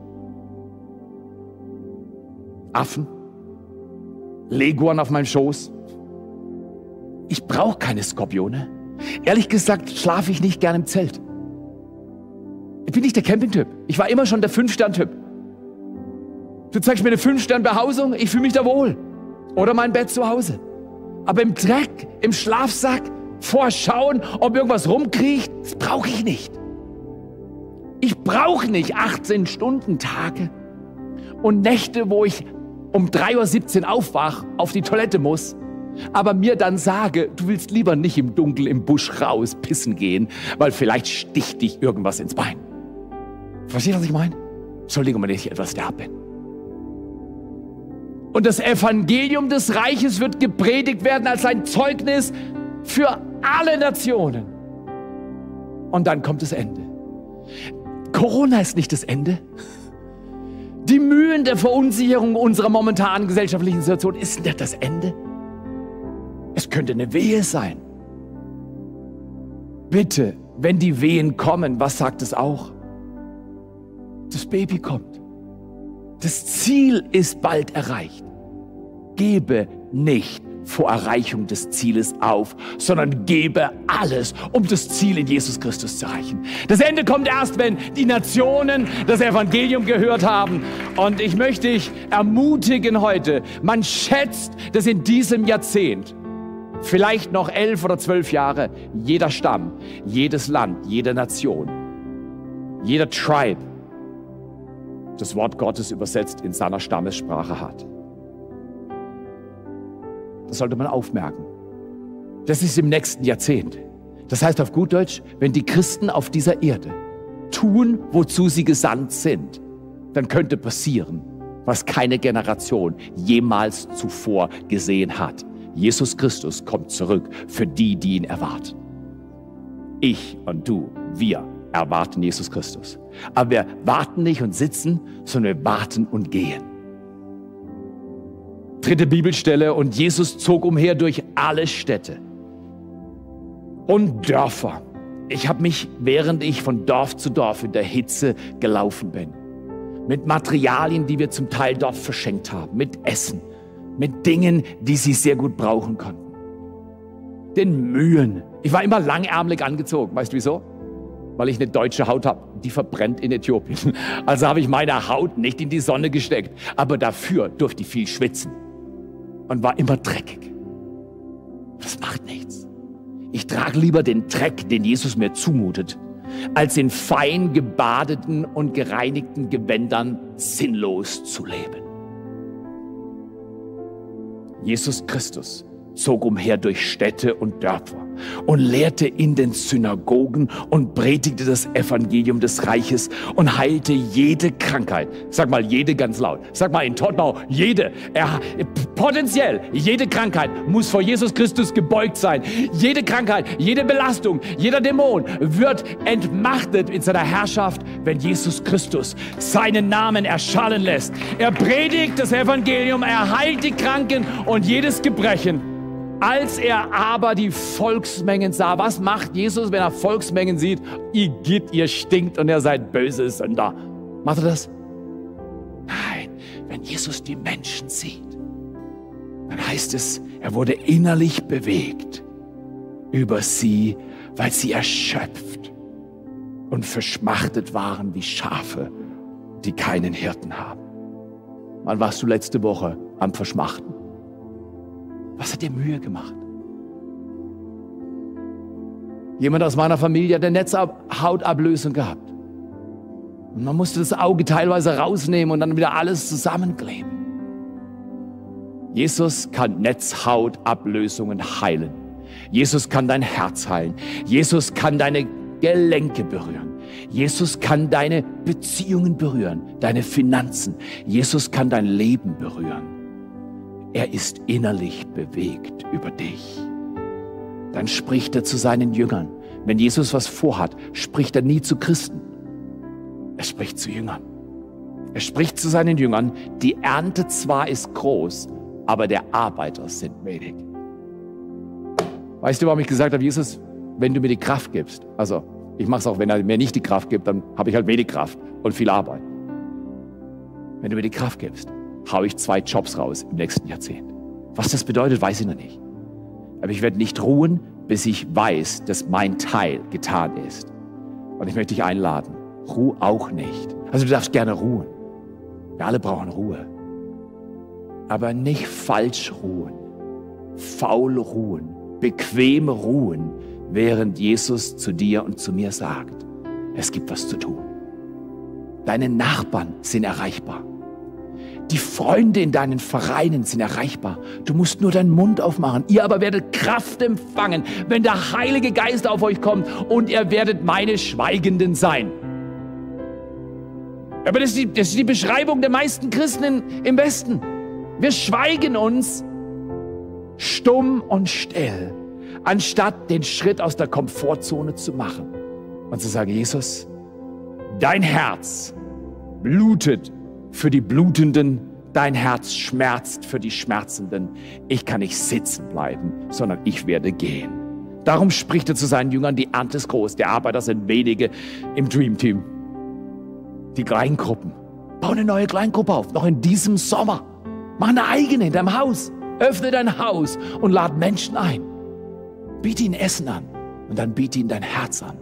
S5: Affen, Leguan auf meinem Schoß. Ich brauche keine Skorpione. Ehrlich gesagt schlafe ich nicht gern im Zelt. Ich bin nicht der Campingtyp. Ich war immer schon der Fünf-Stern-Typ. Du zeigst mir eine Fünf-Stern-Behausung, ich fühle mich da wohl. Oder mein Bett zu Hause. Aber im Dreck, im Schlafsack, vorschauen, ob irgendwas rumkriecht, das brauche ich nicht. Ich brauche nicht 18 Stunden Tage und Nächte, wo ich um 3.17 Uhr aufwach, auf die Toilette muss, aber mir dann sage, du willst lieber nicht im Dunkel im Busch raus pissen gehen, weil vielleicht sticht dich irgendwas ins Bein. Verstehst du, was ich meine? Entschuldigung, wenn ich etwas derb bin. Und das Evangelium des Reiches wird gepredigt werden als ein Zeugnis für alle Nationen. Und dann kommt das Ende. Corona ist nicht das Ende. Die Mühen der Verunsicherung unserer momentanen gesellschaftlichen Situation ist nicht das Ende. Es könnte eine Wehe sein. Bitte, wenn die Wehen kommen, was sagt es auch? Das Baby kommt. Das Ziel ist bald erreicht. Gebe nicht vor Erreichung des Zieles auf, sondern gebe alles, um das Ziel in Jesus Christus zu erreichen. Das Ende kommt erst, wenn die Nationen das Evangelium gehört haben. Und ich möchte dich ermutigen heute, man schätzt, dass in diesem Jahrzehnt vielleicht noch elf oder zwölf Jahre jeder Stamm, jedes Land, jede Nation, jeder Tribe das Wort Gottes übersetzt in seiner Stammessprache hat. Das sollte man aufmerken. Das ist im nächsten Jahrzehnt. Das heißt auf gut Deutsch, wenn die Christen auf dieser Erde tun, wozu sie gesandt sind, dann könnte passieren, was keine Generation jemals zuvor gesehen hat. Jesus Christus kommt zurück für die, die ihn erwarten. Ich und du, wir erwarten Jesus Christus. Aber wir warten nicht und sitzen, sondern wir warten und gehen. Dritte Bibelstelle, und Jesus zog umher durch alle Städte und Dörfer. Ich habe mich, während ich von Dorf zu Dorf in der Hitze gelaufen bin, mit Materialien, die wir zum Teil dort verschenkt haben, mit Essen, mit Dingen, die sie sehr gut brauchen konnten. Den Mühen. Ich war immer langärmelig angezogen. Weißt du wieso? Weil ich eine deutsche Haut habe, die verbrennt in Äthiopien. Also habe ich meine Haut nicht in die Sonne gesteckt. Aber dafür durfte ich viel schwitzen und war immer dreckig. Das macht nichts. Ich trage lieber den Dreck, den Jesus mir zumutet, als in fein gebadeten und gereinigten Gewändern sinnlos zu leben. Jesus Christus zog umher durch Städte und Dörfer und lehrte in den Synagogen und predigte das Evangelium des Reiches und heilte jede Krankheit. Sag mal jede ganz laut. Sag mal in Tottenau jede. Er, potenziell jede Krankheit muss vor Jesus Christus gebeugt sein. Jede Krankheit, jede Belastung, jeder Dämon wird entmachtet in seiner Herrschaft, wenn Jesus Christus seinen Namen erschallen lässt. Er predigt das Evangelium, er heilt die Kranken und jedes Gebrechen. Als er aber die Volksmengen sah, was macht Jesus, wenn er Volksmengen sieht? Ihr geht, ihr stinkt und ihr seid böse Sünder. Macht er das? Nein, wenn Jesus die Menschen sieht, dann heißt es, er wurde innerlich bewegt über sie, weil sie erschöpft und verschmachtet waren wie Schafe, die keinen Hirten haben. Wann warst du letzte Woche am Verschmachten? Was hat dir Mühe gemacht? Jemand aus meiner Familie hat eine Netzhautablösung gehabt. Und man musste das Auge teilweise rausnehmen und dann wieder alles zusammenkleben. Jesus kann Netzhautablösungen heilen. Jesus kann dein Herz heilen. Jesus kann deine Gelenke berühren. Jesus kann deine Beziehungen berühren, deine Finanzen. Jesus kann dein Leben berühren. Er ist innerlich bewegt über dich. Dann spricht er zu seinen Jüngern. Wenn Jesus was vorhat, spricht er nie zu Christen. Er spricht zu Jüngern. Er spricht zu seinen Jüngern, die Ernte zwar ist groß, aber der Arbeiter sind wenig. Weißt du, warum ich gesagt habe, Jesus, wenn du mir die Kraft gibst, also ich mache es auch, wenn er mir nicht die Kraft gibt, dann habe ich halt wenig Kraft und viel Arbeit. Wenn du mir die Kraft gibst, haue ich zwei Jobs raus im nächsten Jahrzehnt. Was das bedeutet, weiß ich noch nicht. Aber ich werde nicht ruhen, bis ich weiß, dass mein Teil getan ist. Und ich möchte dich einladen, ruh auch nicht. Also du darfst gerne ruhen. Wir alle brauchen Ruhe. Aber nicht falsch ruhen, faul ruhen, bequem ruhen, während Jesus zu dir und zu mir sagt, es gibt was zu tun. Deine Nachbarn sind erreichbar. Die Freunde in deinen Vereinen sind erreichbar. Du musst nur deinen Mund aufmachen. Ihr aber werdet Kraft empfangen, wenn der Heilige Geist auf euch kommt und ihr werdet meine Schweigenden sein. Aber das ist die, das ist die Beschreibung der meisten Christen im Westen. Wir schweigen uns stumm und still, anstatt den Schritt aus der Komfortzone zu machen und zu sagen, Jesus, dein Herz blutet für die Blutenden, dein Herz schmerzt für die Schmerzenden. Ich kann nicht sitzen bleiben, sondern ich werde gehen. Darum spricht er zu seinen Jüngern, die Ernte ist groß, die Arbeiter sind wenige im Dream Team. Die Kleingruppen. Bau eine neue Kleingruppe auf, noch in diesem Sommer. Mach eine eigene in deinem Haus. Öffne dein Haus und lad Menschen ein. Biete ihnen Essen an und dann biete ihnen dein Herz an.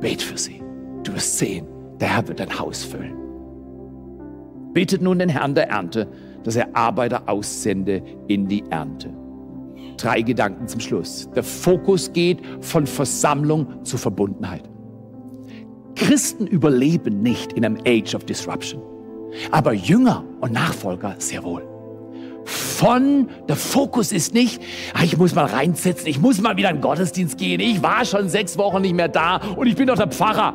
S5: Bet für sie. Du wirst sehen, der Herr wird dein Haus füllen. Betet nun den Herrn der Ernte, dass er Arbeiter aussende in die Ernte. Drei Gedanken zum Schluss. Der Fokus geht von Versammlung zu Verbundenheit. Christen überleben nicht in einem Age of Disruption, aber Jünger und Nachfolger sehr wohl. Von, der Fokus ist nicht, ah, ich muss mal reinsetzen, ich muss mal wieder in den Gottesdienst gehen, ich war schon sechs Wochen nicht mehr da und ich bin doch der Pfarrer.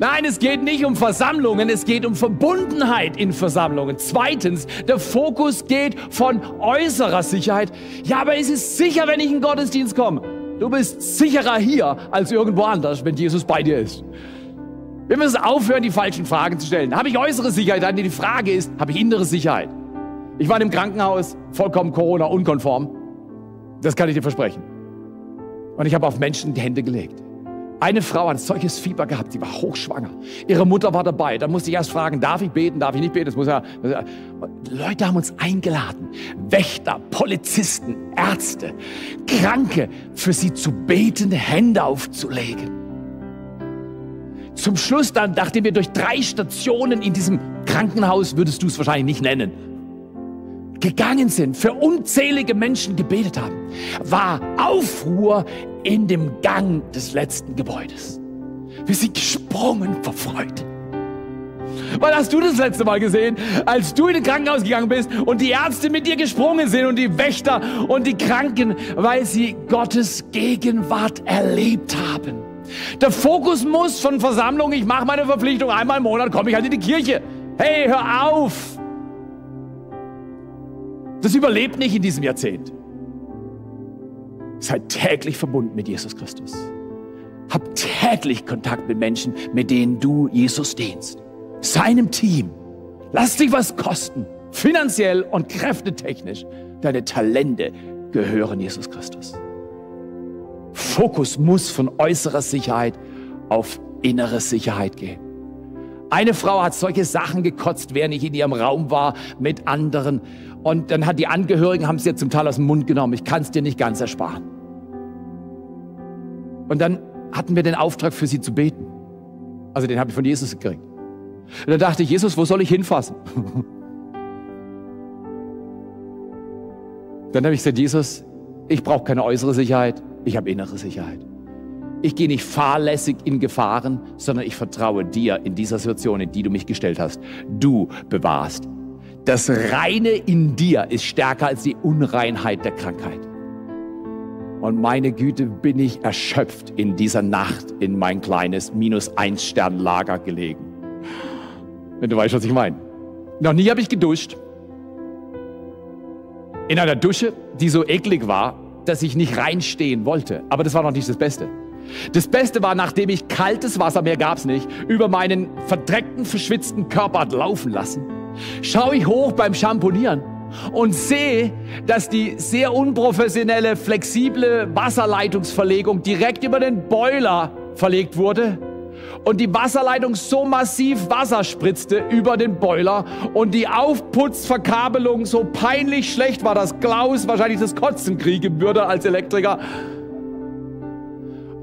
S5: Nein, es geht nicht um Versammlungen, es geht um Verbundenheit in Versammlungen. Zweitens, der Fokus geht von äußerer Sicherheit. Ja, aber es ist sicher, wenn ich in den Gottesdienst komme. Du bist sicherer hier als irgendwo anders, wenn Jesus bei dir ist. Wir müssen aufhören, die falschen Fragen zu stellen. Habe ich äußere Sicherheit? Die Frage ist, habe ich innere Sicherheit? Ich war im Krankenhaus, vollkommen Corona-unkonform. Das kann ich dir versprechen. Und ich habe auf Menschen die Hände gelegt. Eine Frau hat solches Fieber gehabt, sie war hochschwanger. Ihre Mutter war dabei. Da musste ich erst fragen, darf ich beten, darf ich nicht beten? Das muss ja, Leute haben uns eingeladen, Wächter, Polizisten, Ärzte, Kranke, für sie zu beten, Hände aufzulegen. Zum Schluss dann, nachdem wir durch drei Stationen in diesem Krankenhaus, würdest du es wahrscheinlich nicht nennen, gegangen sind, für unzählige Menschen gebetet haben, war Aufruhr in dem Gang des letzten Gebäudes. Wir sind gesprungen vor Freude. Wann hast du das letzte Mal gesehen, als du in den Krankenhaus gegangen bist und die Ärzte mit dir gesprungen sind und die Wächter und die Kranken, weil sie Gottes Gegenwart erlebt haben? Der Fokus muss von Versammlung, ich mache meine Verpflichtung, einmal im Monat komme ich halt in die Kirche. Hey, hör auf! Das überlebt nicht in diesem Jahrzehnt. Seid täglich verbunden mit Jesus Christus. Hab täglich Kontakt mit Menschen, mit denen du Jesus dienst. Seinem Team. Lass dich was kosten. Finanziell und kräftetechnisch. Deine Talente gehören Jesus Christus. Fokus muss von äußerer Sicherheit auf innere Sicherheit gehen. Eine Frau hat solche Sachen gekotzt, während ich in ihrem Raum war mit anderen. Und dann hat die Angehörigen, haben es ihr zum Teil aus dem Mund genommen. Ich kann es dir nicht ganz ersparen. Und dann hatten wir den Auftrag, für sie zu beten. Also den habe ich von Jesus gekriegt. Und dann dachte ich, Jesus, wo soll ich hinfassen? dann habe ich gesagt, Jesus, ich brauche keine äußere Sicherheit, ich habe innere Sicherheit. Ich gehe nicht fahrlässig in Gefahren, sondern ich vertraue dir in dieser Situation, in die du mich gestellt hast. Du bewahrst. Das Reine in dir ist stärker als die Unreinheit der Krankheit. Und meine Güte, bin ich erschöpft in dieser Nacht in mein kleines Minus-Eins-Stern-Lager gelegen. Wenn du weißt, was ich meine. Noch nie habe ich geduscht. In einer Dusche, die so eklig war, dass ich nicht reinstehen wollte. Aber das war noch nicht das Beste. Das Beste war, nachdem ich kaltes Wasser, mehr gab's nicht, über meinen verdreckten, verschwitzten Körper laufen lassen, schaue ich hoch beim Schamponieren und sehe, dass die sehr unprofessionelle, flexible Wasserleitungsverlegung direkt über den Boiler verlegt wurde und die Wasserleitung so massiv Wasser spritzte über den Boiler und die Aufputzverkabelung so peinlich schlecht war, dass Klaus wahrscheinlich das Kotzen kriegen würde als Elektriker.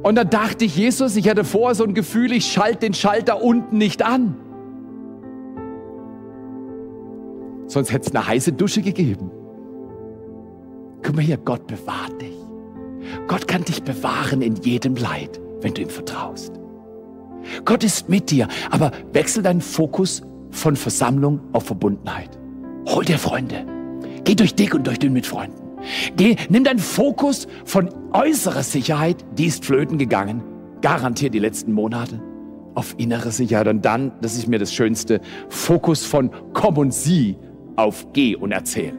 S5: Und da dachte ich, Jesus, ich hatte vorher so ein Gefühl, ich schalte den Schalter unten nicht an. Sonst hätte es eine heiße Dusche gegeben. Guck mal hier, Gott bewahrt dich. Gott kann dich bewahren in jedem Leid, wenn du ihm vertraust. Gott ist mit dir, aber wechsel deinen Fokus von Versammlung auf Verbundenheit. Hol dir Freunde. Geh durch dick und durch dünn mit Freunden. Geh, nimm deinen Fokus von äußerer Sicherheit, die ist flöten gegangen, garantiert die letzten Monate, auf innere Sicherheit. Und dann, das ist mir das Schönste, Fokus von komm und sieh auf geh und erzähl.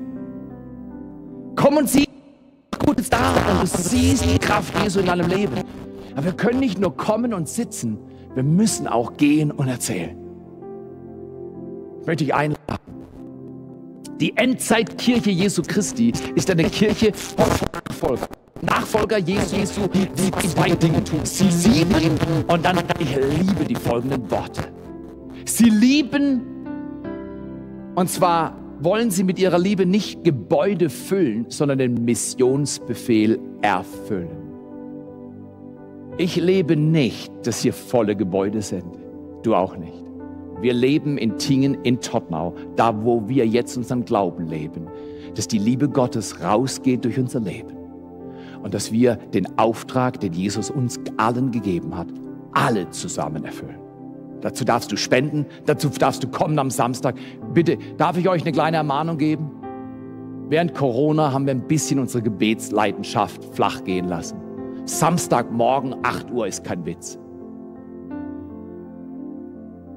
S5: Komm und sieh, Gutes da und du siehst die Kraft Jesu in deinem Leben. Aber wir können nicht nur kommen und sitzen, wir müssen auch gehen und erzählen. Ich möchte dich einladen. Die Endzeitkirche Jesu Christi ist eine Kirche von Nachfolger. Nachfolger Jesu, Jesu, die zwei Dinge tun. Sie lieben und dann, ich liebe die folgenden Worte. Sie lieben, und zwar wollen sie mit ihrer Liebe nicht Gebäude füllen, sondern den Missionsbefehl erfüllen. Ich lebe nicht, dass hier volle Gebäude sind. Du auch nicht. Wir leben in Tingen in Tottenau, da wo wir jetzt unseren Glauben leben, dass die Liebe Gottes rausgeht durch unser Leben und dass wir den Auftrag, den Jesus uns allen gegeben hat, alle zusammen erfüllen. Dazu darfst du spenden, dazu darfst du kommen am Samstag. Bitte, darf ich euch eine kleine Ermahnung geben? Während Corona haben wir ein bisschen unsere Gebetsleidenschaft flach gehen lassen. Samstagmorgen 8 Uhr ist kein Witz.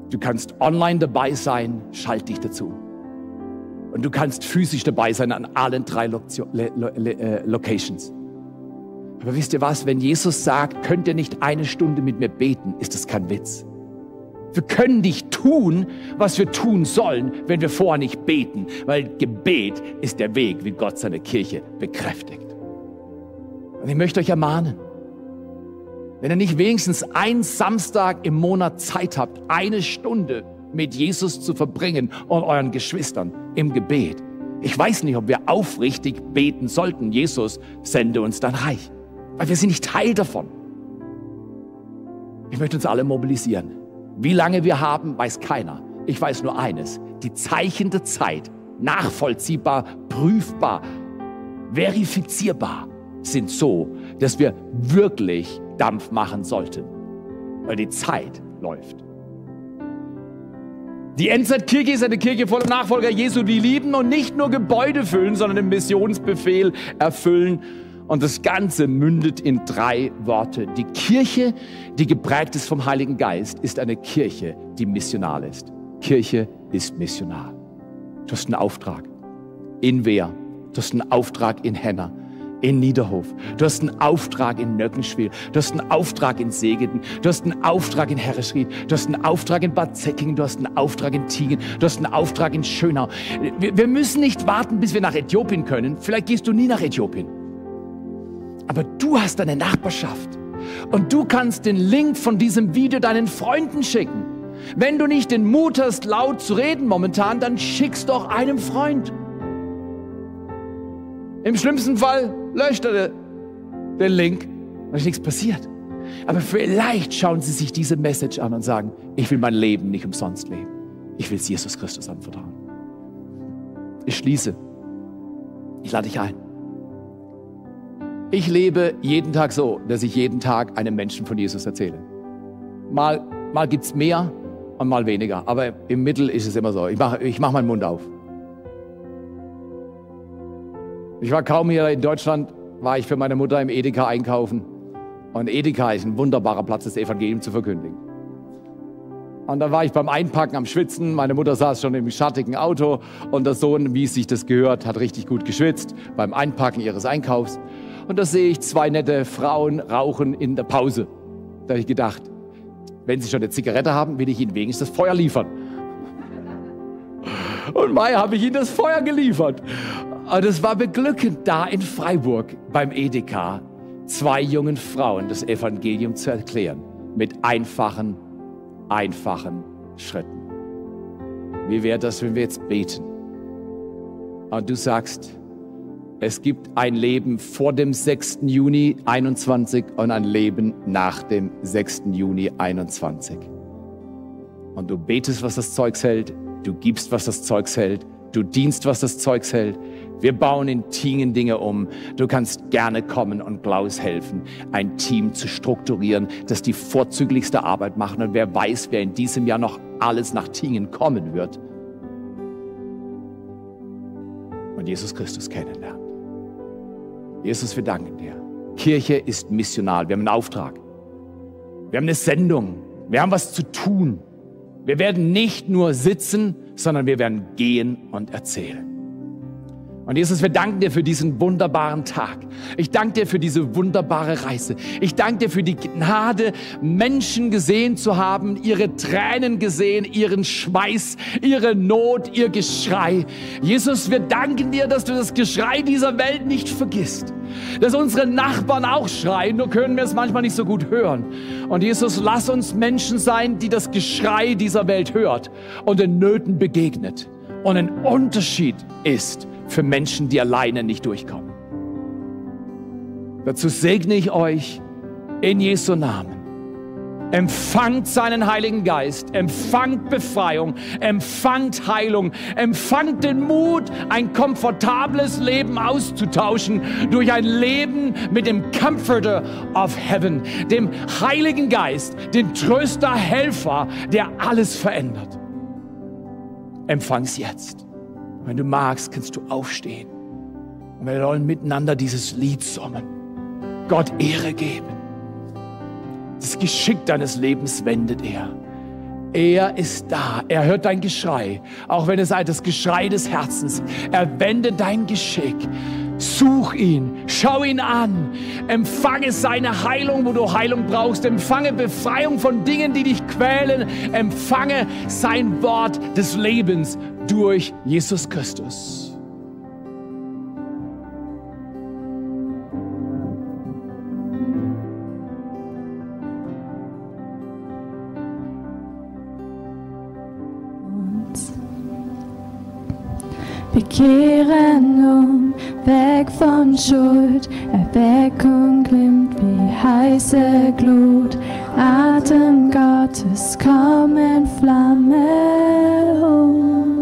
S5: Du kannst online dabei sein, schalt dich dazu. Und du kannst physisch dabei sein an allen drei äh, Locations. Aber wisst ihr was, wenn Jesus sagt, könnt ihr nicht eine Stunde mit mir beten, ist das kein Witz. Wir können nicht tun, was wir tun sollen, wenn wir vorher nicht beten, weil Gebet ist der Weg, wie Gott seine Kirche bekräftigt. Und ich möchte euch ermahnen, wenn ihr nicht wenigstens einen Samstag im Monat Zeit habt, eine Stunde mit Jesus zu verbringen und euren Geschwistern im Gebet. Ich weiß nicht, ob wir aufrichtig beten sollten. Jesus, sende uns dein Reich. Weil wir sind nicht Teil davon. Ich möchte uns alle mobilisieren. Wie lange wir haben, weiß keiner. Ich weiß nur eines. Die Zeichen der Zeit, nachvollziehbar, prüfbar, verifizierbar, sind so, dass wir wirklich Dampf machen sollten, weil die Zeit läuft. Die Endzeitkirche ist eine Kirche voller Nachfolger Jesu, die lieben und nicht nur Gebäude füllen, sondern den Missionsbefehl erfüllen. Und das Ganze mündet in drei Worte. Die Kirche, die geprägt ist vom Heiligen Geist, ist eine Kirche, die missional ist. Kirche ist missional. Du hast einen Auftrag. In wer? Du hast einen Auftrag in Henna in Niederhof. Du hast einen Auftrag in Nöckenschwil. Du hast einen Auftrag in Segeten. Du hast einen Auftrag in Herresried. Du hast einen Auftrag in Bad Säckingen. Du hast einen Auftrag in Tiegen. Du hast einen Auftrag in Schönau. Wir, wir müssen nicht warten, bis wir nach Äthiopien können. Vielleicht gehst du nie nach Äthiopien. Aber du hast eine Nachbarschaft. Und du kannst den Link von diesem Video deinen Freunden schicken. Wenn du nicht den Mut hast, laut zu reden momentan, dann schick's doch einem Freund. Im schlimmsten Fall löscht er den Link und ist nichts passiert. Aber vielleicht schauen Sie sich diese Message an und sagen, ich will mein Leben nicht umsonst leben. Ich will es Jesus Christus anvertrauen. Ich schließe. Ich lade dich ein. Ich lebe jeden Tag so, dass ich jeden Tag einem Menschen von Jesus erzähle. Mal, mal gibt es mehr und mal weniger. Aber im Mittel ist es immer so. Ich mache ich mach meinen Mund auf. Ich war kaum hier in Deutschland, war ich für meine Mutter im Edeka einkaufen. Und Edeka ist ein wunderbarer Platz, das Evangelium zu verkündigen. Und da war ich beim Einpacken am Schwitzen. Meine Mutter saß schon im schattigen Auto und der Sohn, wie es sich das gehört, hat richtig gut geschwitzt beim Einpacken ihres Einkaufs. Und da sehe ich zwei nette Frauen rauchen in der Pause. Da habe ich gedacht, wenn sie schon eine Zigarette haben, will ich ihnen wenigstens das Feuer liefern. Und Mai habe ich ihnen das Feuer geliefert. Und es war beglückend, da in Freiburg beim Edeka zwei jungen Frauen das Evangelium zu erklären. Mit einfachen, einfachen Schritten. Wie wäre das, wenn wir jetzt beten? Und du sagst, es gibt ein Leben vor dem 6. Juni 21 und ein Leben nach dem 6. Juni 21. Und du betest, was das Zeugs hält, du gibst, was das Zeugs hält, du dienst, was das Zeugs hält, Wir bauen in Tingen Dinge um. Du kannst gerne kommen und Klaus helfen, ein Team zu strukturieren, das die vorzüglichste Arbeit macht. Und wer weiß, wer in diesem Jahr noch alles nach Tingen kommen wird und Jesus Christus kennenlernt. Jesus, wir danken dir. Kirche ist missional. Wir haben einen Auftrag. Wir haben eine Sendung. Wir haben was zu tun. Wir werden nicht nur sitzen, sondern wir werden gehen und erzählen. Und Jesus, wir danken dir für diesen wunderbaren Tag. Ich danke dir für diese wunderbare Reise. Ich danke dir für die Gnade, Menschen gesehen zu haben, ihre Tränen gesehen, ihren Schweiß, ihre Not, ihr Geschrei. Jesus, wir danken dir, dass du das Geschrei dieser Welt nicht vergisst. Dass unsere Nachbarn auch schreien, nur können wir es manchmal nicht so gut hören. Und Jesus, lass uns Menschen sein, die das Geschrei dieser Welt hört und den Nöten begegnet und ein Unterschied ist für Menschen, die alleine nicht durchkommen. Dazu segne ich euch in Jesu Namen. Empfangt seinen Heiligen Geist, empfangt Befreiung, empfangt Heilung, empfangt den Mut, ein komfortables Leben auszutauschen durch ein Leben mit dem Comforter of Heaven, dem Heiligen Geist, dem Tröster, Helfer, der alles verändert. Empfang's jetzt. Wenn du magst, kannst du aufstehen. Und wir wollen miteinander dieses Lied summen. Gott Ehre geben. Das Geschick deines Lebens wendet er. Er ist da. Er hört dein Geschrei. Auch wenn es das Geschrei des Herzens. Er wendet dein Geschick. Such ihn, schau ihn an, empfange seine Heilung, wo du Heilung brauchst, empfange Befreiung von Dingen, die dich quälen, empfange sein Wort des Lebens durch Jesus Christus.
S1: Wir kehren um, weg von Schuld, Erweckung glimmt wie heiße Glut, Atem Gottes, komm in Flamme uns.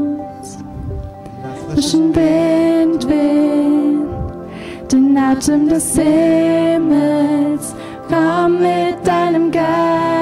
S1: Zwischen Wind, Wind, den Atem des Himmels, komm mit deinem Geist,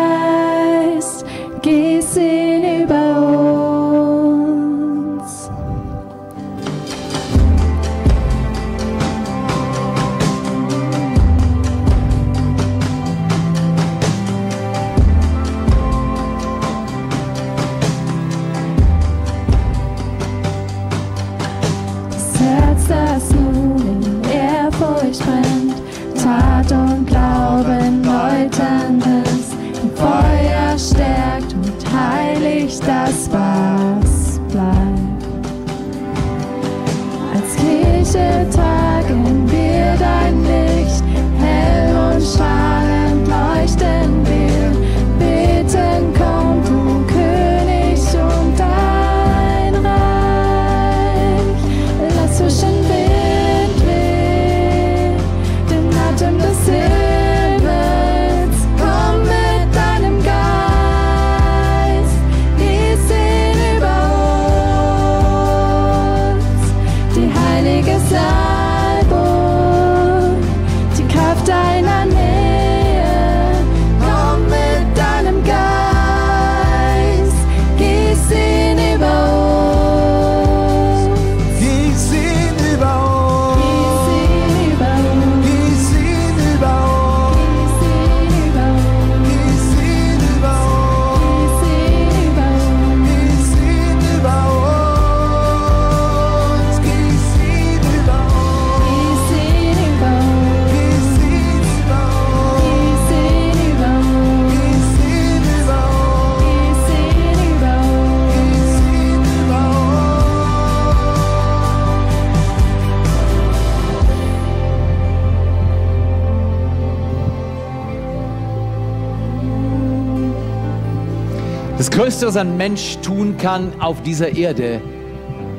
S5: Größte, was ein Mensch tun kann auf dieser Erde,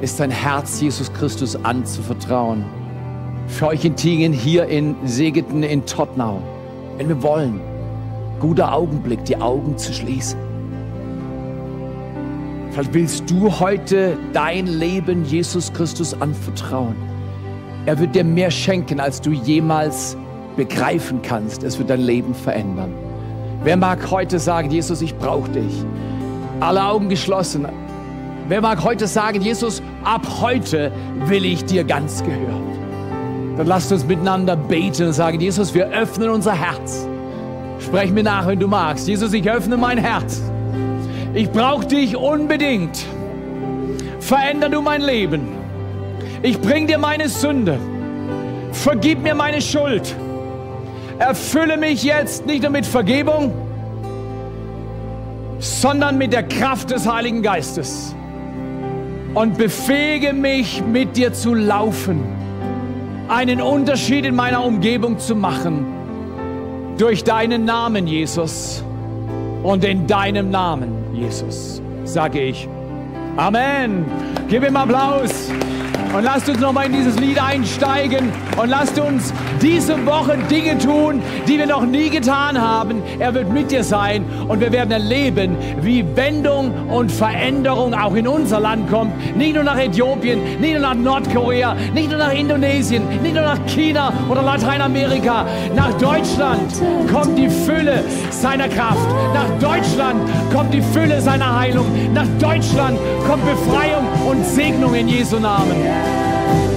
S5: ist sein Herz Jesus Christus anzuvertrauen. Für euch in Tingen, hier in Segeten, in Tottnau. Wenn wir wollen, guter Augenblick, die Augen zu schließen. Vielleicht willst du heute dein Leben Jesus Christus anvertrauen. Er wird dir mehr schenken, als du jemals begreifen kannst. Es wird dein Leben verändern. Wer mag heute sagen, Jesus, ich brauche dich? Alle Augen geschlossen. Wer mag heute sagen, Jesus, ab heute will ich dir ganz gehören? Dann lasst uns miteinander beten und sagen, Jesus, wir öffnen unser Herz. Sprech mir nach, wenn du magst. Jesus, ich öffne mein Herz. Ich brauche dich unbedingt. Veränder du mein Leben. Ich bring dir meine Sünde. Vergib mir meine Schuld. Erfülle mich jetzt nicht nur mit Vergebung, sondern mit der Kraft des Heiligen Geistes. Und befähige mich, mit dir zu laufen, einen Unterschied in meiner Umgebung zu machen. Durch deinen Namen, Jesus. Und in deinem Namen, Jesus, sage ich Amen. Gib ihm Applaus. Und lasst uns nochmal in dieses Lied einsteigen und lasst uns diese Woche Dinge tun, die wir noch nie getan haben. Er wird mit dir sein und wir werden erleben, wie Wendung und Veränderung auch in unser Land kommt. Nicht nur nach Äthiopien, nicht nur nach Nordkorea, nicht nur nach Indonesien, nicht nur nach China oder Lateinamerika. Nach Deutschland kommt die Fülle seiner Kraft. Nach Deutschland kommt die Fülle seiner Heilung. Nach Deutschland kommt Befreiung und Segnung in Jesu Namen. Lord.